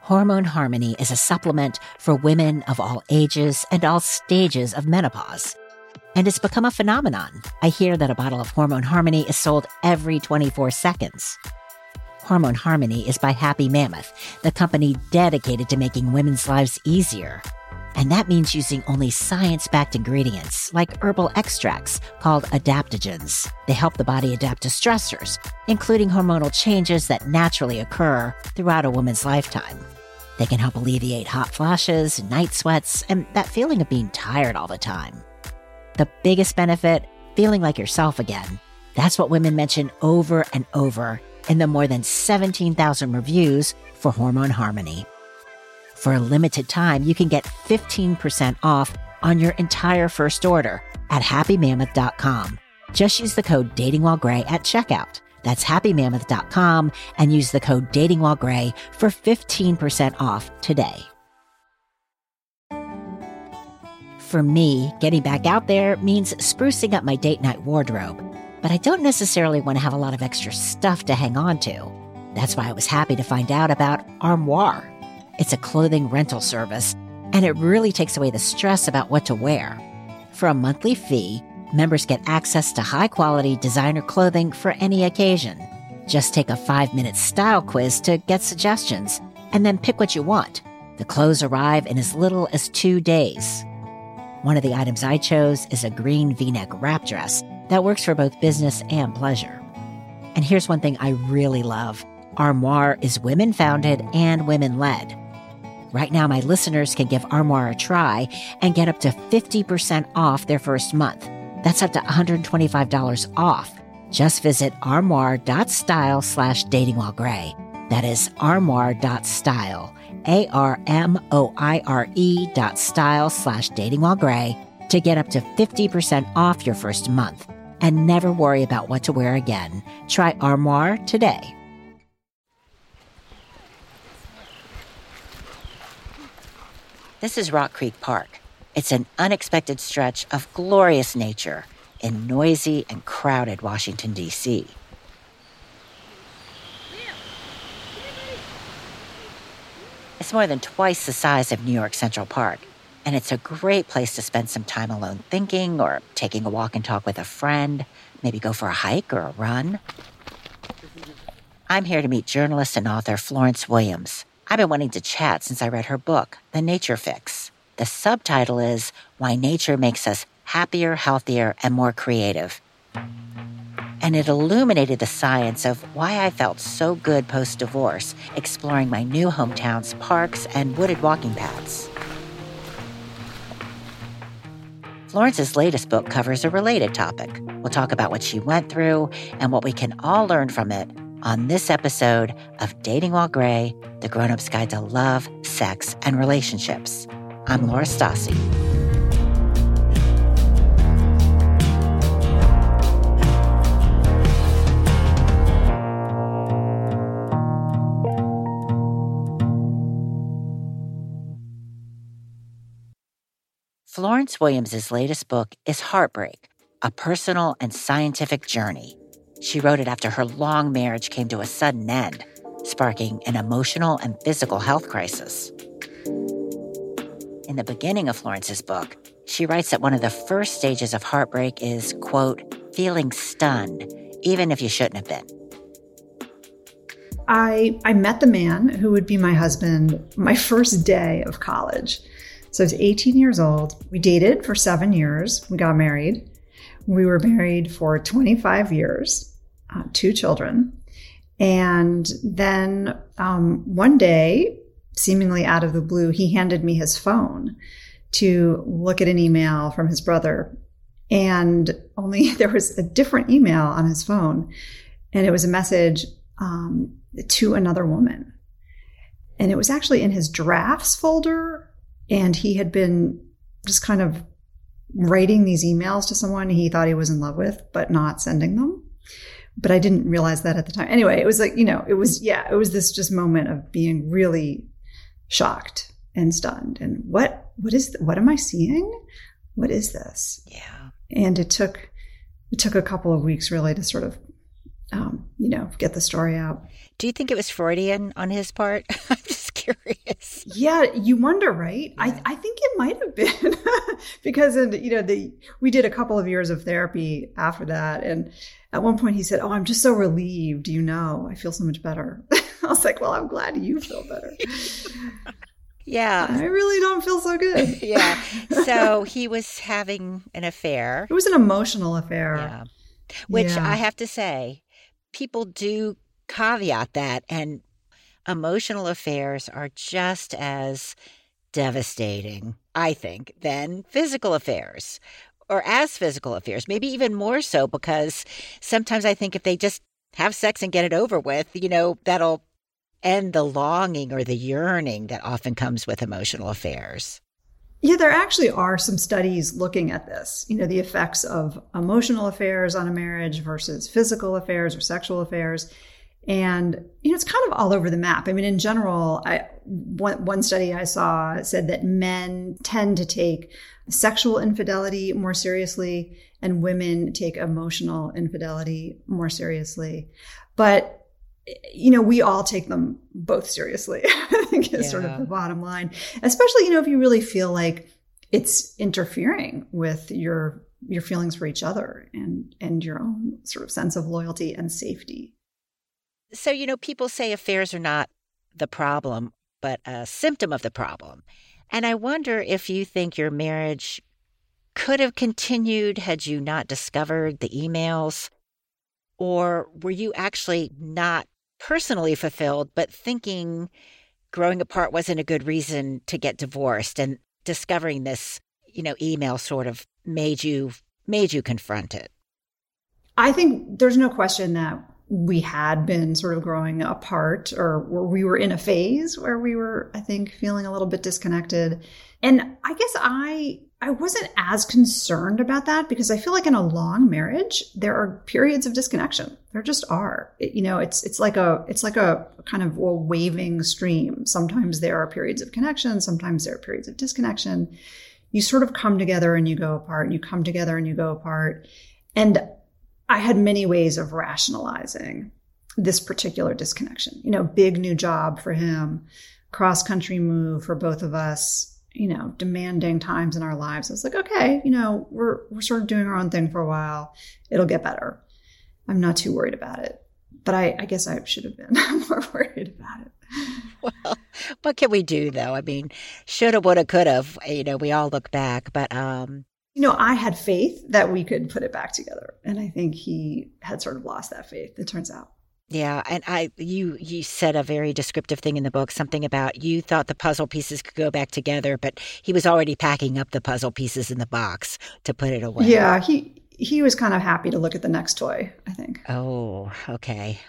Hormone Harmony is a supplement for women of all ages and all stages of menopause. And it's become a phenomenon. I hear that a bottle of Hormone Harmony is sold every 24 seconds. Hormone Harmony is by Happy Mammoth, the company dedicated to making women's lives easier. And that means using only science backed ingredients like herbal extracts called adaptogens. They help the body adapt to stressors, including hormonal changes that naturally occur throughout a woman's lifetime. They can help alleviate hot flashes, night sweats, and that feeling of being tired all the time. The biggest benefit feeling like yourself again. That's what women mention over and over in the more than 17,000 reviews for Hormone Harmony. For a limited time, you can get 15% off on your entire first order at happymammoth.com. Just use the code datingwhilegray at checkout. That's happymammoth.com and use the code datingwhilegray for 15% off today. For me, getting back out there means sprucing up my date night wardrobe, but I don't necessarily want to have a lot of extra stuff to hang on to. That's why I was happy to find out about Armoire. It's a clothing rental service, and it really takes away the stress about what to wear. For a monthly fee, members get access to high quality designer clothing for any occasion. Just take a five minute style quiz to get suggestions, and then pick what you want. The clothes arrive in as little as two days. One of the items I chose is a green v neck wrap dress that works for both business and pleasure. And here's one thing I really love Armoire is women founded and women led. Right now, my listeners can give Armoire a try and get up to 50% off their first month. That's up to $125 off. Just visit armoire.style slash dating while gray. That is armoire.style, A R M O I R E dot style slash dating while gray to get up to 50% off your first month and never worry about what to wear again. Try Armoire today. This is Rock Creek Park. It's an unexpected stretch of glorious nature in noisy and crowded Washington, D.C. It's more than twice the size of New York Central Park, and it's a great place to spend some time alone thinking or taking a walk and talk with a friend, maybe go for a hike or a run. I'm here to meet journalist and author Florence Williams. I've been wanting to chat since I read her book, The Nature Fix. The subtitle is Why Nature Makes Us Happier, Healthier, and More Creative. And it illuminated the science of why I felt so good post divorce, exploring my new hometown's parks and wooded walking paths. Florence's latest book covers a related topic. We'll talk about what she went through and what we can all learn from it on this episode of Dating While Gray The Grown Up's Guide to Love, Sex, and Relationships. I'm Laura Stassi. Florence Williams' latest book is Heartbreak, a personal and scientific journey. She wrote it after her long marriage came to a sudden end, sparking an emotional and physical health crisis. In the beginning of Florence's book, she writes that one of the first stages of heartbreak is, quote, feeling stunned, even if you shouldn't have been. I, I met the man who would be my husband my first day of college. So I was 18 years old. We dated for seven years. We got married. We were married for 25 years, uh, two children. And then um, one day, seemingly out of the blue, he handed me his phone to look at an email from his brother. And only there was a different email on his phone. And it was a message um, to another woman. And it was actually in his drafts folder and he had been just kind of writing these emails to someone he thought he was in love with, but not sending them. But I didn't realize that at the time. Anyway, it was like, you know, it was, yeah, it was this just moment of being really shocked and stunned. And what, what is, what am I seeing? What is this? Yeah. And it took, it took a couple of weeks really to sort of, um, you know, get the story out. Do you think it was Freudian on his part? I'm just curious. Yeah, you wonder, right? Yeah. I, I think it might have been because, in, you know, the, we did a couple of years of therapy after that. And at one point he said, Oh, I'm just so relieved. You know, I feel so much better. I was like, Well, I'm glad you feel better. Yeah. I really don't feel so good. yeah. So he was having an affair. It was an emotional affair. Yeah. Which yeah. I have to say, people do caveat that, and emotional affairs are just as devastating, I think, than physical affairs or as physical affairs, maybe even more so because sometimes I think if they just have sex and get it over with, you know, that'll end the longing or the yearning that often comes with emotional affairs. Yeah, there actually are some studies looking at this, you know, the effects of emotional affairs on a marriage versus physical affairs or sexual affairs. And, you know, it's kind of all over the map. I mean, in general, I, one, one study I saw said that men tend to take sexual infidelity more seriously and women take emotional infidelity more seriously. But you know, we all take them both seriously. I think is yeah. sort of the bottom line. Especially, you know, if you really feel like it's interfering with your your feelings for each other and and your own sort of sense of loyalty and safety. So, you know, people say affairs are not the problem, but a symptom of the problem. And I wonder if you think your marriage could have continued had you not discovered the emails or were you actually not personally fulfilled, but thinking growing apart wasn't a good reason to get divorced and discovering this, you know, email sort of made you made you confront it? I think there's no question that we had been sort of growing apart or we were in a phase where we were, I think, feeling a little bit disconnected. And I guess I I wasn't as concerned about that because I feel like in a long marriage there are periods of disconnection. There just are. It, you know, it's it's like a it's like a kind of a waving stream. Sometimes there are periods of connection, sometimes there are periods of disconnection. You sort of come together and you go apart, and you come together and you go apart. And I had many ways of rationalizing this particular disconnection. You know, big new job for him, cross country move for both of us, you know, demanding times in our lives. I was like, okay, you know, we're we're sort of doing our own thing for a while. It'll get better. I'm not too worried about it. But I, I guess I should have been more worried about it. Well, what can we do though? I mean, shoulda, woulda, coulda. You know, we all look back, but um, you know, I had faith that we could put it back together, and I think he had sort of lost that faith. It turns out. Yeah, and I you you said a very descriptive thing in the book, something about you thought the puzzle pieces could go back together, but he was already packing up the puzzle pieces in the box to put it away. Yeah, he he was kind of happy to look at the next toy, I think. Oh, okay.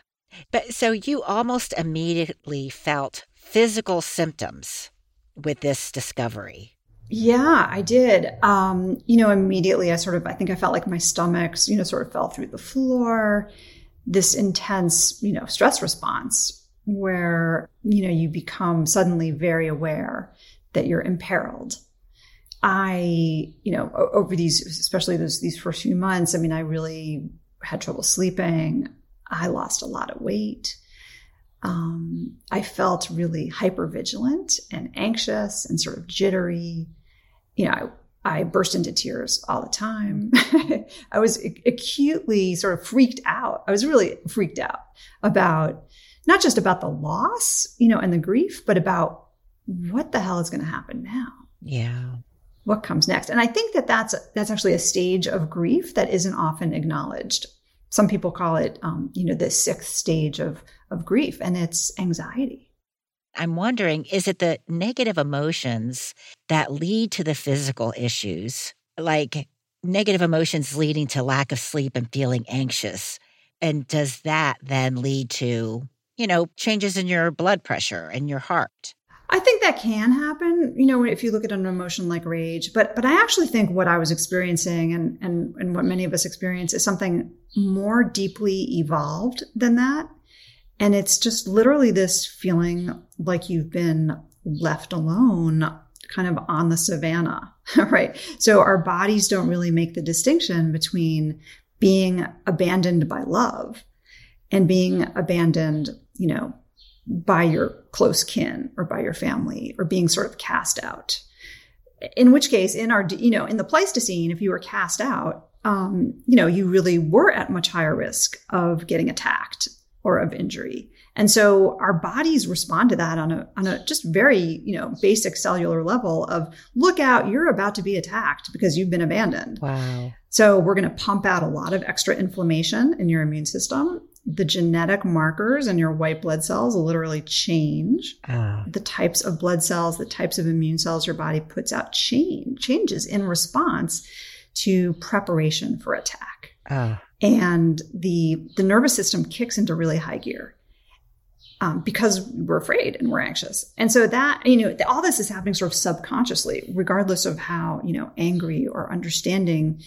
But so you almost immediately felt physical symptoms with this discovery. Yeah, I did. Um, you know, immediately I sort of I think I felt like my stomachs, you know, sort of fell through the floor this intense, you know, stress response where, you know, you become suddenly very aware that you're imperiled. I, you know, over these, especially those, these first few months, I mean, I really had trouble sleeping. I lost a lot of weight. Um, I felt really hyper vigilant and anxious and sort of jittery. You know, I burst into tears all the time. I was acutely sort of freaked out. I was really freaked out about not just about the loss, you know, and the grief, but about what the hell is going to happen now? Yeah. What comes next? And I think that that's that's actually a stage of grief that isn't often acknowledged. Some people call it, um, you know, the sixth stage of of grief, and it's anxiety. I'm wondering is it the negative emotions that lead to the physical issues, like negative emotions leading to lack of sleep and feeling anxious? And does that then lead to, you know, changes in your blood pressure and your heart? I think that can happen, you know, if you look at an emotion like rage. But but I actually think what I was experiencing and and, and what many of us experience is something more deeply evolved than that. And it's just literally this feeling like you've been left alone kind of on the savannah, right? So our bodies don't really make the distinction between being abandoned by love and being abandoned, you know, by your close kin or by your family or being sort of cast out. In which case, in our, you know, in the Pleistocene, if you were cast out, um, you know, you really were at much higher risk of getting attacked or of injury. And so our bodies respond to that on a, on a just very, you know, basic cellular level of look out, you're about to be attacked because you've been abandoned. Wow. So we're going to pump out a lot of extra inflammation in your immune system. The genetic markers in your white blood cells literally change. Ah. The types of blood cells, the types of immune cells your body puts out change, changes in response to preparation for attack. Ah. And the, the nervous system kicks into really high gear. Um, because we're afraid and we're anxious. And so that, you know, all this is happening sort of subconsciously, regardless of how, you know, angry or understanding,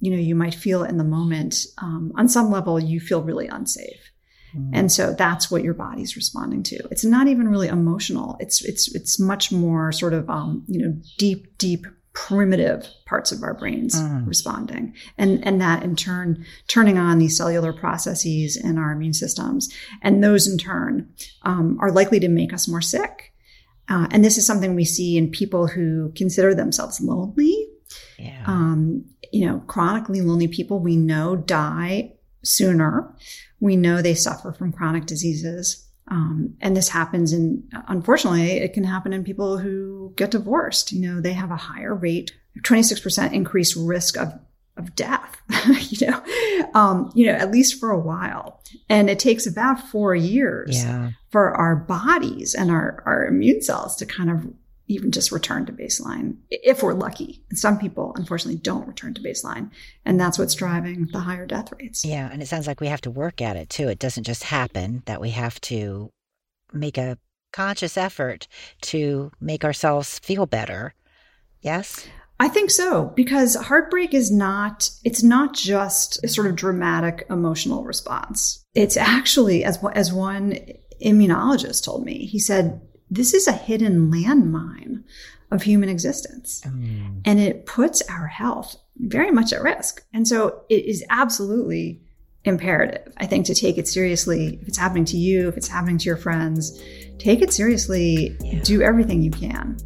you know, you might feel in the moment. Um, on some level, you feel really unsafe. Mm. And so that's what your body's responding to. It's not even really emotional. It's, it's, it's much more sort of, um, you know, deep, deep primitive parts of our brains Mm. responding. And and that in turn turning on these cellular processes in our immune systems. And those in turn um, are likely to make us more sick. Uh, and this is something we see in people who consider themselves lonely. Yeah. um, you know chronically lonely people we know die sooner. We know they suffer from chronic diseases um, and this happens in, unfortunately, it can happen in people who get divorced. You know, they have a higher rate, 26% increased risk of, of death, you know, um, you know, at least for a while. And it takes about four years yeah. for our bodies and our, our immune cells to kind of even just return to baseline if we're lucky. And some people, unfortunately, don't return to baseline. And that's what's driving the higher death rates. Yeah. And it sounds like we have to work at it too. It doesn't just happen that we have to make a conscious effort to make ourselves feel better. Yes. I think so because heartbreak is not it's not just a sort of dramatic emotional response. It's actually as as one immunologist told me. He said this is a hidden landmine of human existence Mm. and it puts our health very much at risk. And so it is absolutely imperative, I think, to take it seriously. If it's happening to you, if it's happening to your friends, take it seriously. Yeah. Do everything you can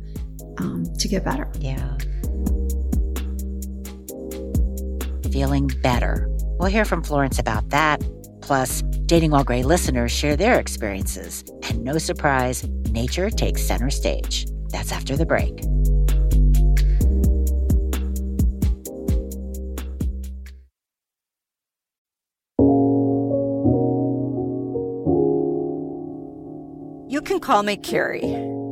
um, to get better. Yeah. Feeling better. We'll hear from Florence about that. Plus, Dating While Gray listeners share their experiences. And no surprise, nature takes center stage. That's after the break. You can call me Carrie.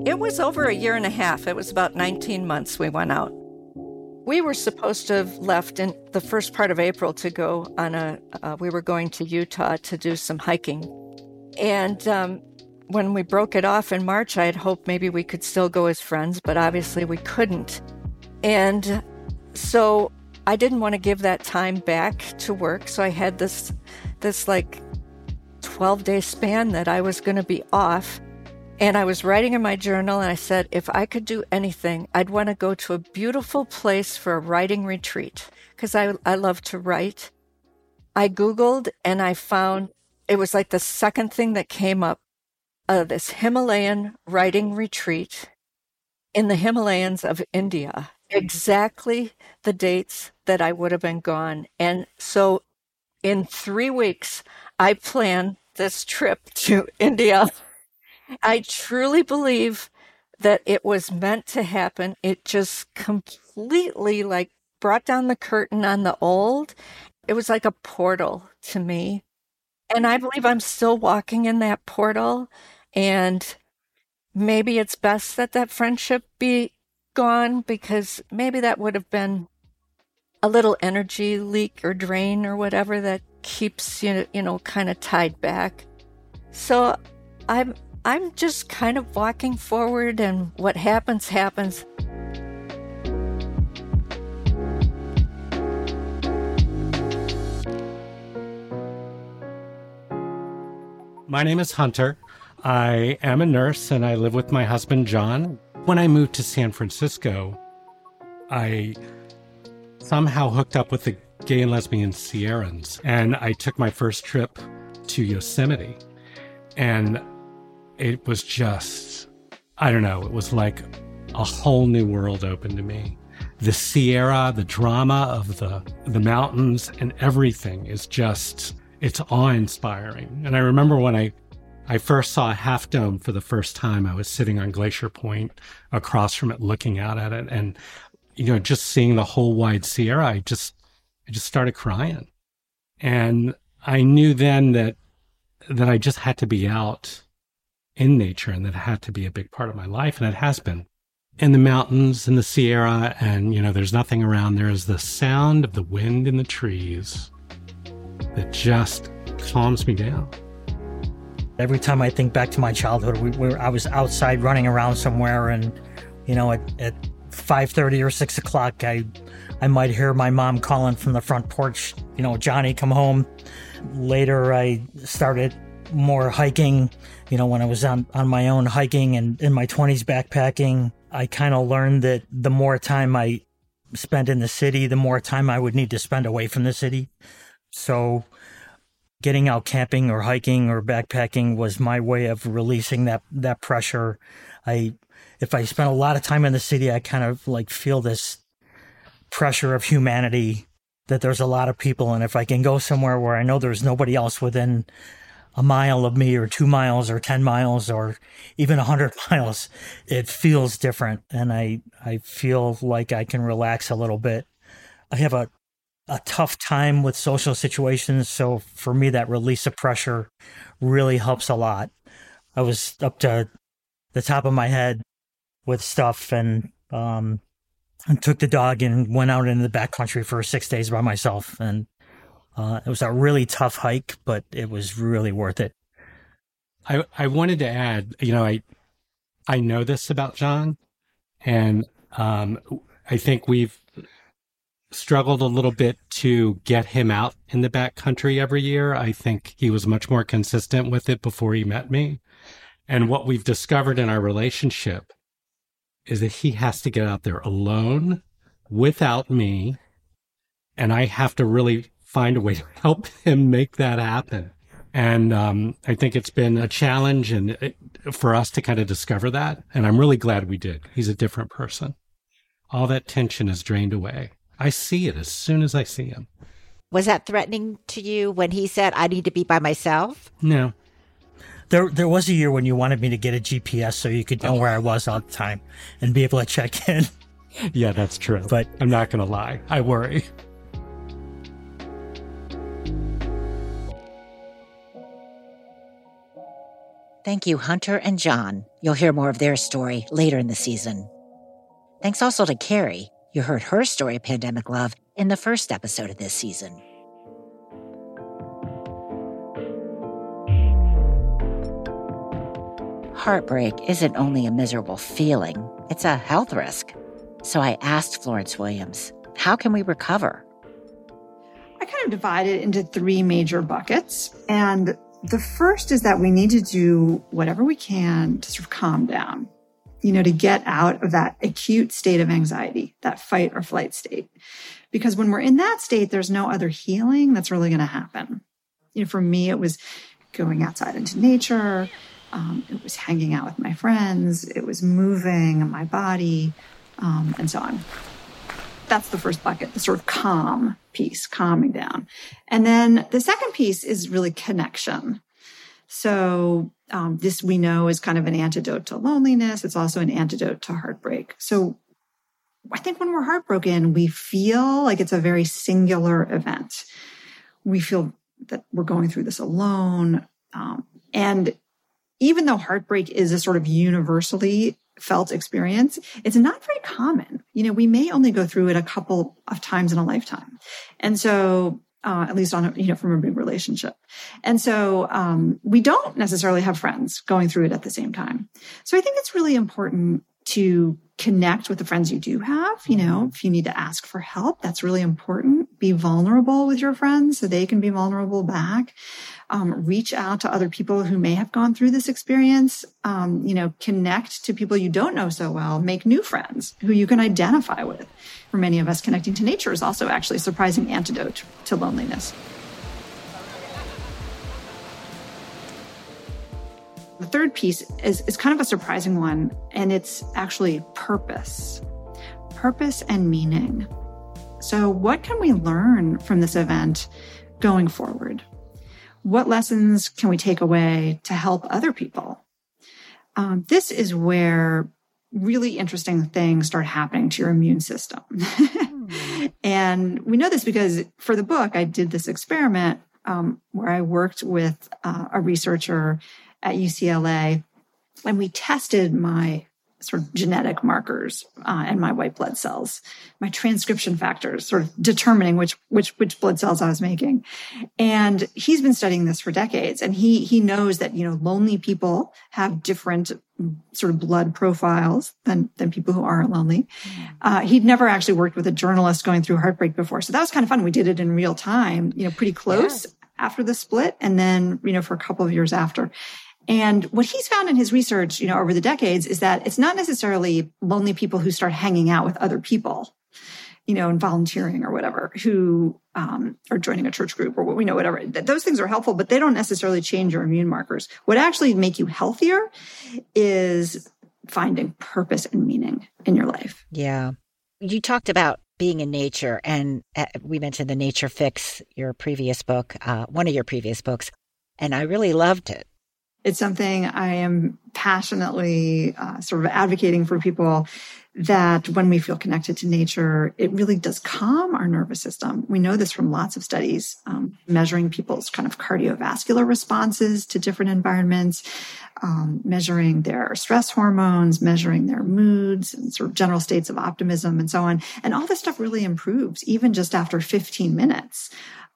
It was over a year and a half. It was about 19 months we went out. We were supposed to have left in the first part of April to go on a, uh, we were going to Utah to do some hiking. And um, when we broke it off in March, I had hoped maybe we could still go as friends, but obviously we couldn't. And so I didn't want to give that time back to work. So I had this, this like 12 day span that I was going to be off. And I was writing in my journal and I said, if I could do anything, I'd want to go to a beautiful place for a writing retreat because I, I love to write. I Googled and I found it was like the second thing that came up uh, this Himalayan writing retreat in the Himalayas of India. Exactly the dates that I would have been gone. And so in three weeks, I planned this trip to India. I truly believe that it was meant to happen. It just completely like brought down the curtain on the old. It was like a portal to me. And I believe I'm still walking in that portal. And maybe it's best that that friendship be gone because maybe that would have been a little energy leak or drain or whatever that keeps you you know kind of tied back. So I'm I'm just kind of walking forward and what happens happens. My name is Hunter. I am a nurse and I live with my husband, John. When I moved to San Francisco, I somehow hooked up with the gay and lesbian Sierrans and I took my first trip to Yosemite. And it was just, I don't know, it was like a whole new world opened to me. The Sierra, the drama of the, the mountains and everything is just, it's awe inspiring. And I remember when I, I first saw Half Dome for the first time, I was sitting on Glacier Point across from it, looking out at it. And, you know, just seeing the whole wide Sierra, I just, I just started crying. And I knew then that, that I just had to be out in nature and that had to be a big part of my life. And it has been in the mountains in the Sierra. And, you know, there's nothing around. There is the sound of the wind in the trees that just calms me down. Every time I think back to my childhood, we, we I was outside running around somewhere, and you know, at, at five thirty or six o'clock, I I might hear my mom calling from the front porch, you know, Johnny, come home. Later, I started more hiking. You know, when I was on on my own hiking and in my twenties backpacking, I kind of learned that the more time I spent in the city, the more time I would need to spend away from the city. So getting out camping or hiking or backpacking was my way of releasing that that pressure. I if I spent a lot of time in the city, I kind of like feel this pressure of humanity that there's a lot of people and if I can go somewhere where I know there's nobody else within a mile of me or 2 miles or 10 miles or even 100 miles, it feels different and I I feel like I can relax a little bit. I have a a tough time with social situations. So for me, that release of pressure really helps a lot. I was up to the top of my head with stuff and, um, and took the dog and went out into the backcountry for six days by myself. And, uh, it was a really tough hike, but it was really worth it. I, I wanted to add, you know, I, I know this about John and, um, I think we've struggled a little bit to get him out in the back country every year. I think he was much more consistent with it before he met me. And what we've discovered in our relationship is that he has to get out there alone without me. And I have to really find a way to help him make that happen. And um, I think it's been a challenge and it, for us to kind of discover that. And I'm really glad we did. He's a different person. All that tension is drained away. I see it as soon as I see him. Was that threatening to you when he said, I need to be by myself? No. There, there was a year when you wanted me to get a GPS so you could know where I was all the time and be able to check in. Yeah, that's true. But I'm not going to lie. I worry. Thank you, Hunter and John. You'll hear more of their story later in the season. Thanks also to Carrie, you heard her story of pandemic love in the first episode of this season. Heartbreak isn't only a miserable feeling, it's a health risk. So I asked Florence Williams, how can we recover? I kind of divide it into three major buckets. And the first is that we need to do whatever we can to sort of calm down you know, to get out of that acute state of anxiety, that fight or flight state. Because when we're in that state, there's no other healing that's really going to happen. You know, for me, it was going outside into nature. Um, it was hanging out with my friends. It was moving my body, um, and so on. That's the first bucket, the sort of calm piece, calming down. And then the second piece is really connection. So um, this we know is kind of an antidote to loneliness. It's also an antidote to heartbreak. So I think when we're heartbroken, we feel like it's a very singular event. We feel that we're going through this alone. Um, and even though heartbreak is a sort of universally felt experience, it's not very common. You know, we may only go through it a couple of times in a lifetime. And so uh, at least on a, you know from a big relationship. And so um, we don't necessarily have friends going through it at the same time. So i think it's really important to connect with the friends you do have you know if you need to ask for help that's really important. Be vulnerable with your friends so they can be vulnerable back. Um, reach out to other people who may have gone through this experience. Um, you know connect to people you don't know so well. Make new friends who you can identify with. For many of us, connecting to nature is also actually a surprising antidote to loneliness. The third piece is, is kind of a surprising one, and it's actually purpose. Purpose and meaning. So, what can we learn from this event going forward? What lessons can we take away to help other people? Um, this is where really interesting things start happening to your immune system. and we know this because for the book, I did this experiment um, where I worked with uh, a researcher at UCLA and we tested my sort of genetic markers uh, and my white blood cells, my transcription factors, sort of determining which which which blood cells I was making. And he's been studying this for decades, and he he knows that you know lonely people have different sort of blood profiles than than people who aren't lonely. Uh, he'd never actually worked with a journalist going through heartbreak before, so that was kind of fun. We did it in real time, you know, pretty close. After the split, and then, you know, for a couple of years after. And what he's found in his research, you know, over the decades is that it's not necessarily lonely people who start hanging out with other people, you know, and volunteering or whatever, who um, are joining a church group or what we know, whatever. Those things are helpful, but they don't necessarily change your immune markers. What actually make you healthier is finding purpose and meaning in your life. Yeah. You talked about being in nature, and uh, we mentioned the Nature Fix, your previous book, uh, one of your previous books, and I really loved it. It's something I am passionately uh, sort of advocating for people that when we feel connected to nature, it really does calm our nervous system. We know this from lots of studies, um, measuring people's kind of cardiovascular responses to different environments, um, measuring their stress hormones, measuring their moods and sort of general states of optimism and so on. And all this stuff really improves even just after 15 minutes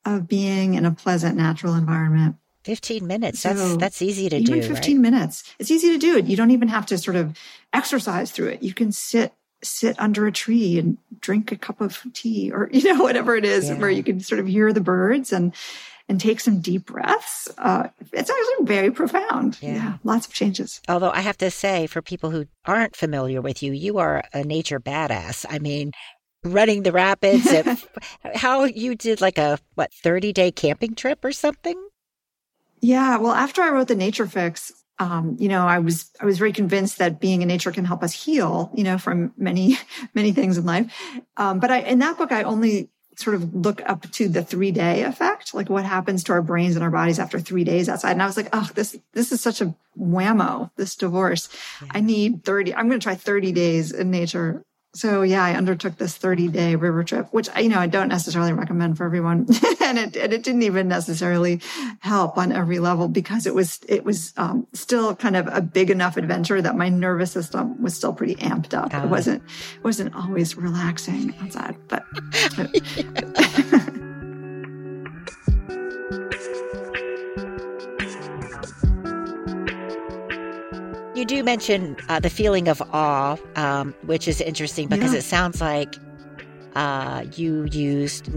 of being in a pleasant natural environment 15 minutes. That's so that's easy to even do. 15 right? minutes. It's easy to do it. You don't even have to sort of exercise through it. You can sit sit under a tree and drink a cup of tea or you know whatever it is yeah. where you can sort of hear the birds and and take some deep breaths. Uh, it's actually very profound. Yeah. yeah, lots of changes. Although I have to say, for people who aren't familiar with you, you are a nature badass. I mean, running the rapids. how you did like a what thirty day camping trip or something? Yeah. Well, after I wrote the Nature Fix, um, you know, I was I was very convinced that being in nature can help us heal, you know, from many many things in life. Um, but I in that book, I only sort of look up to the three day effect, like what happens to our brains and our bodies after three days outside. And I was like, oh, this this is such a whammo, this divorce. Yeah. I need 30, I'm gonna try 30 days in nature so yeah, I undertook this 30 day river trip, which you know I don't necessarily recommend for everyone, and it and it didn't even necessarily help on every level because it was it was um, still kind of a big enough adventure that my nervous system was still pretty amped up. It wasn't it wasn't always relaxing outside, but. You do mention uh, the feeling of awe, um, which is interesting because yeah. it sounds like uh, you used,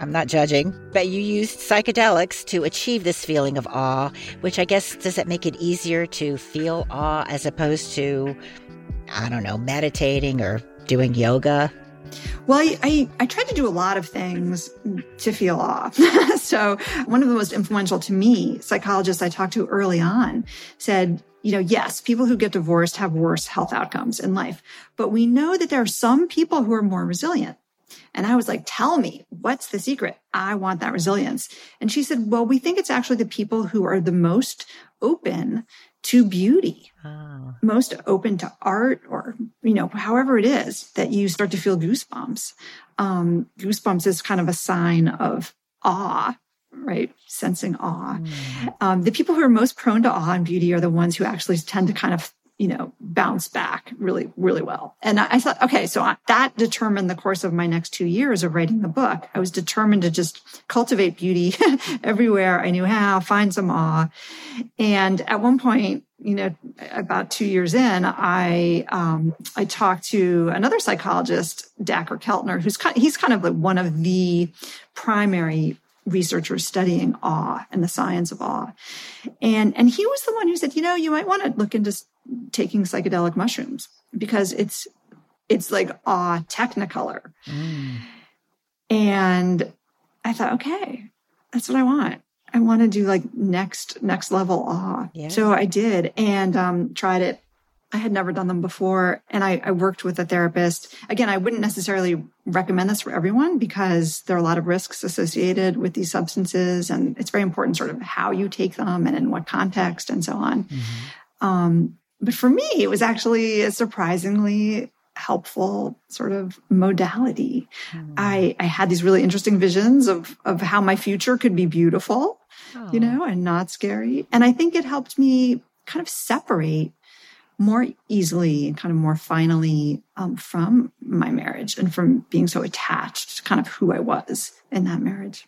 I'm not judging, but you used psychedelics to achieve this feeling of awe, which I guess does it make it easier to feel awe as opposed to, I don't know, meditating or doing yoga? Well, I, I, I, tried to do a lot of things to feel off. so one of the most influential to me psychologists I talked to early on said, you know, yes, people who get divorced have worse health outcomes in life, but we know that there are some people who are more resilient. And I was like, tell me, what's the secret? I want that resilience. And she said, well, we think it's actually the people who are the most open to beauty, oh. most open to art or, you know, however it is that you start to feel goosebumps. Um, goosebumps is kind of a sign of awe right? Sensing awe. Mm. Um, the people who are most prone to awe and beauty are the ones who actually tend to kind of, you know, bounce back really, really well. And I, I thought, okay, so I, that determined the course of my next two years of writing the book. I was determined to just cultivate beauty everywhere I knew how, find some awe. And at one point, you know, about two years in, I um, I talked to another psychologist, Dacher Keltner, who's kind, he's kind of like one of the primary researchers studying awe and the science of awe. And, and he was the one who said, you know, you might want to look into taking psychedelic mushrooms because it's, it's like awe technicolor. Mm. And I thought, okay, that's what I want. I want to do like next next level awe. Yeah. So I did and um, tried it. I had never done them before, and I, I worked with a therapist. Again, I wouldn't necessarily recommend this for everyone because there are a lot of risks associated with these substances, and it's very important, sort of how you take them and in what context, and so on. Mm-hmm. Um, but for me, it was actually a surprisingly helpful sort of modality. Mm. I, I had these really interesting visions of, of how my future could be beautiful, oh. you know, and not scary. And I think it helped me kind of separate more easily and kind of more finally um, from my marriage and from being so attached to kind of who I was in that marriage.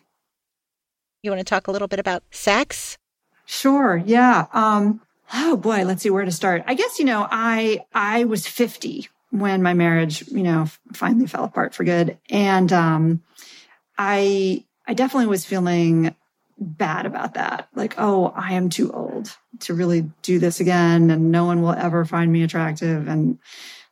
You want to talk a little bit about sex? Sure. Yeah. Um, oh boy, let's see where to start. I guess, you know, I, I was 50 when my marriage, you know, finally fell apart for good. And um, I I definitely was feeling bad about that. Like, oh, I am too old to really do this again, and no one will ever find me attractive, and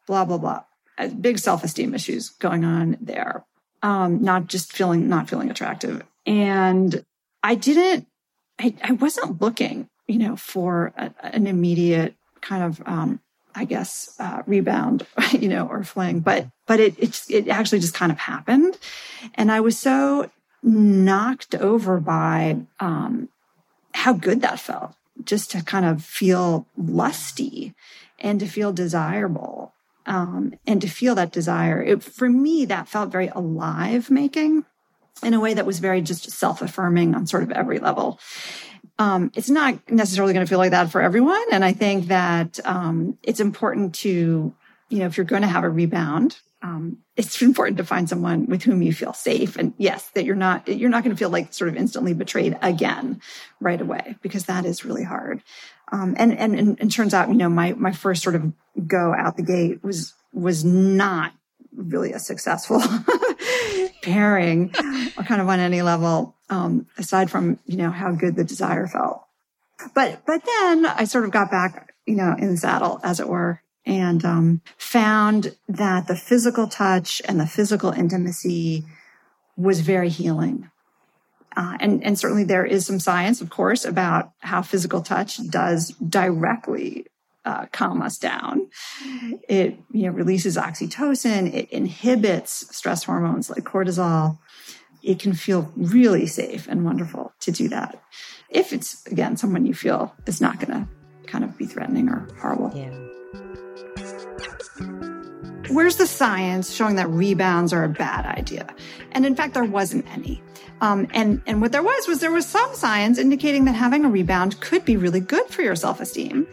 blah blah blah. Uh, big self esteem issues going on there. Um, not just feeling not feeling attractive, and I didn't. I, I wasn't looking, you know, for a, an immediate kind of um, I guess, uh, rebound, you know, or fling, but, but it, it, it actually just kind of happened. And I was so knocked over by, um, how good that felt just to kind of feel lusty and to feel desirable. Um, and to feel that desire. It, for me, that felt very alive making in a way that was very just self affirming on sort of every level. Um, it's not necessarily going to feel like that for everyone. And I think that um, it's important to, you know, if you're going to have a rebound, um, it's important to find someone with whom you feel safe. And yes, that you're not, you're not going to feel like sort of instantly betrayed again right away, because that is really hard. Um, and, and, and, and turns out, you know, my, my first sort of go out the gate was, was not really a successful pairing kind of on any level um, aside from you know how good the desire felt. But but then i sort of got back you know in the saddle as it were and um, found that the physical touch and the physical intimacy was very healing. Uh, and and certainly there is some science of course about how physical touch does directly uh, calm us down. It you know releases oxytocin. It inhibits stress hormones like cortisol. It can feel really safe and wonderful to do that. If it's again someone you feel is not going to kind of be threatening or horrible. Yeah. Where's the science showing that rebounds are a bad idea? And in fact, there wasn't any. Um, and, and what there was was there was some science indicating that having a rebound could be really good for your self-esteem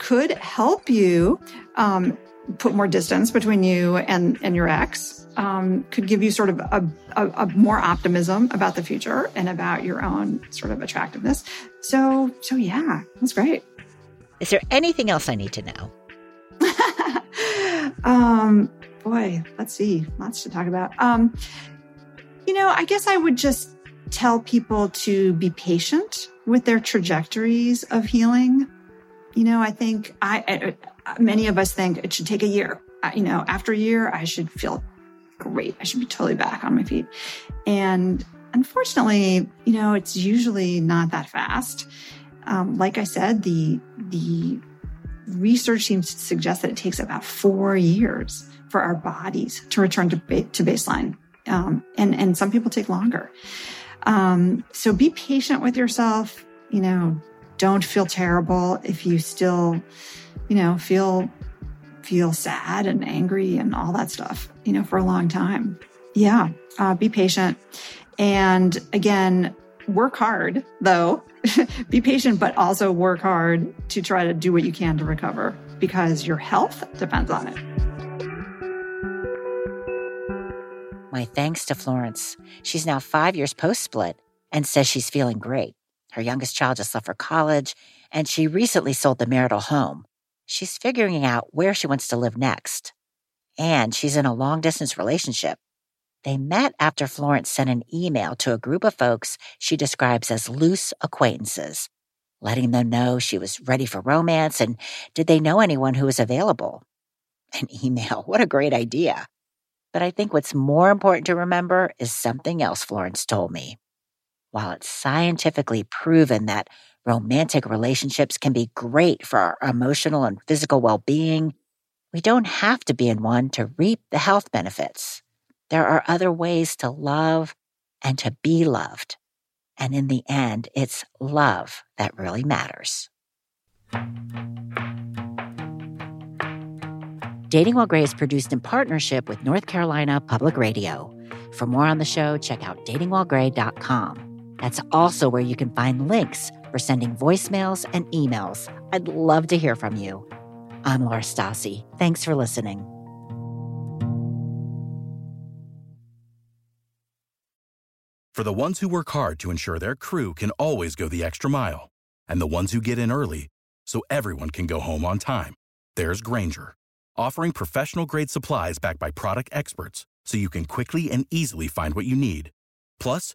could help you um, put more distance between you and, and your ex, um, could give you sort of a, a, a, more optimism about the future and about your own sort of attractiveness. So, so yeah, that's great. Is there anything else I need to know? um, boy, let's see, lots to talk about. Um, you know, I guess I would just tell people to be patient with their trajectories of healing you know, I think I, many of us think it should take a year. You know, after a year, I should feel great. I should be totally back on my feet. And unfortunately, you know, it's usually not that fast. Um, like I said, the, the research seems to suggest that it takes about four years for our bodies to return to, ba- to baseline. Um, and, and some people take longer. Um, so be patient with yourself. You know, don't feel terrible if you still, you know, feel feel sad and angry and all that stuff, you know, for a long time. Yeah, uh, be patient. And again, work hard though. be patient, but also work hard to try to do what you can to recover because your health depends on it. My thanks to Florence. She's now five years post split and says she's feeling great. Her youngest child just left for college, and she recently sold the marital home. She's figuring out where she wants to live next. And she's in a long distance relationship. They met after Florence sent an email to a group of folks she describes as loose acquaintances, letting them know she was ready for romance and did they know anyone who was available. An email, what a great idea. But I think what's more important to remember is something else Florence told me. While it's scientifically proven that romantic relationships can be great for our emotional and physical well being, we don't have to be in one to reap the health benefits. There are other ways to love and to be loved. And in the end, it's love that really matters. Dating While Gray is produced in partnership with North Carolina Public Radio. For more on the show, check out datingwhilegray.com. That's also where you can find links for sending voicemails and emails. I'd love to hear from you. I'm Laura Stassi. Thanks for listening. For the ones who work hard to ensure their crew can always go the extra mile, and the ones who get in early so everyone can go home on time, there's Grainger, offering professional grade supplies backed by product experts so you can quickly and easily find what you need. Plus,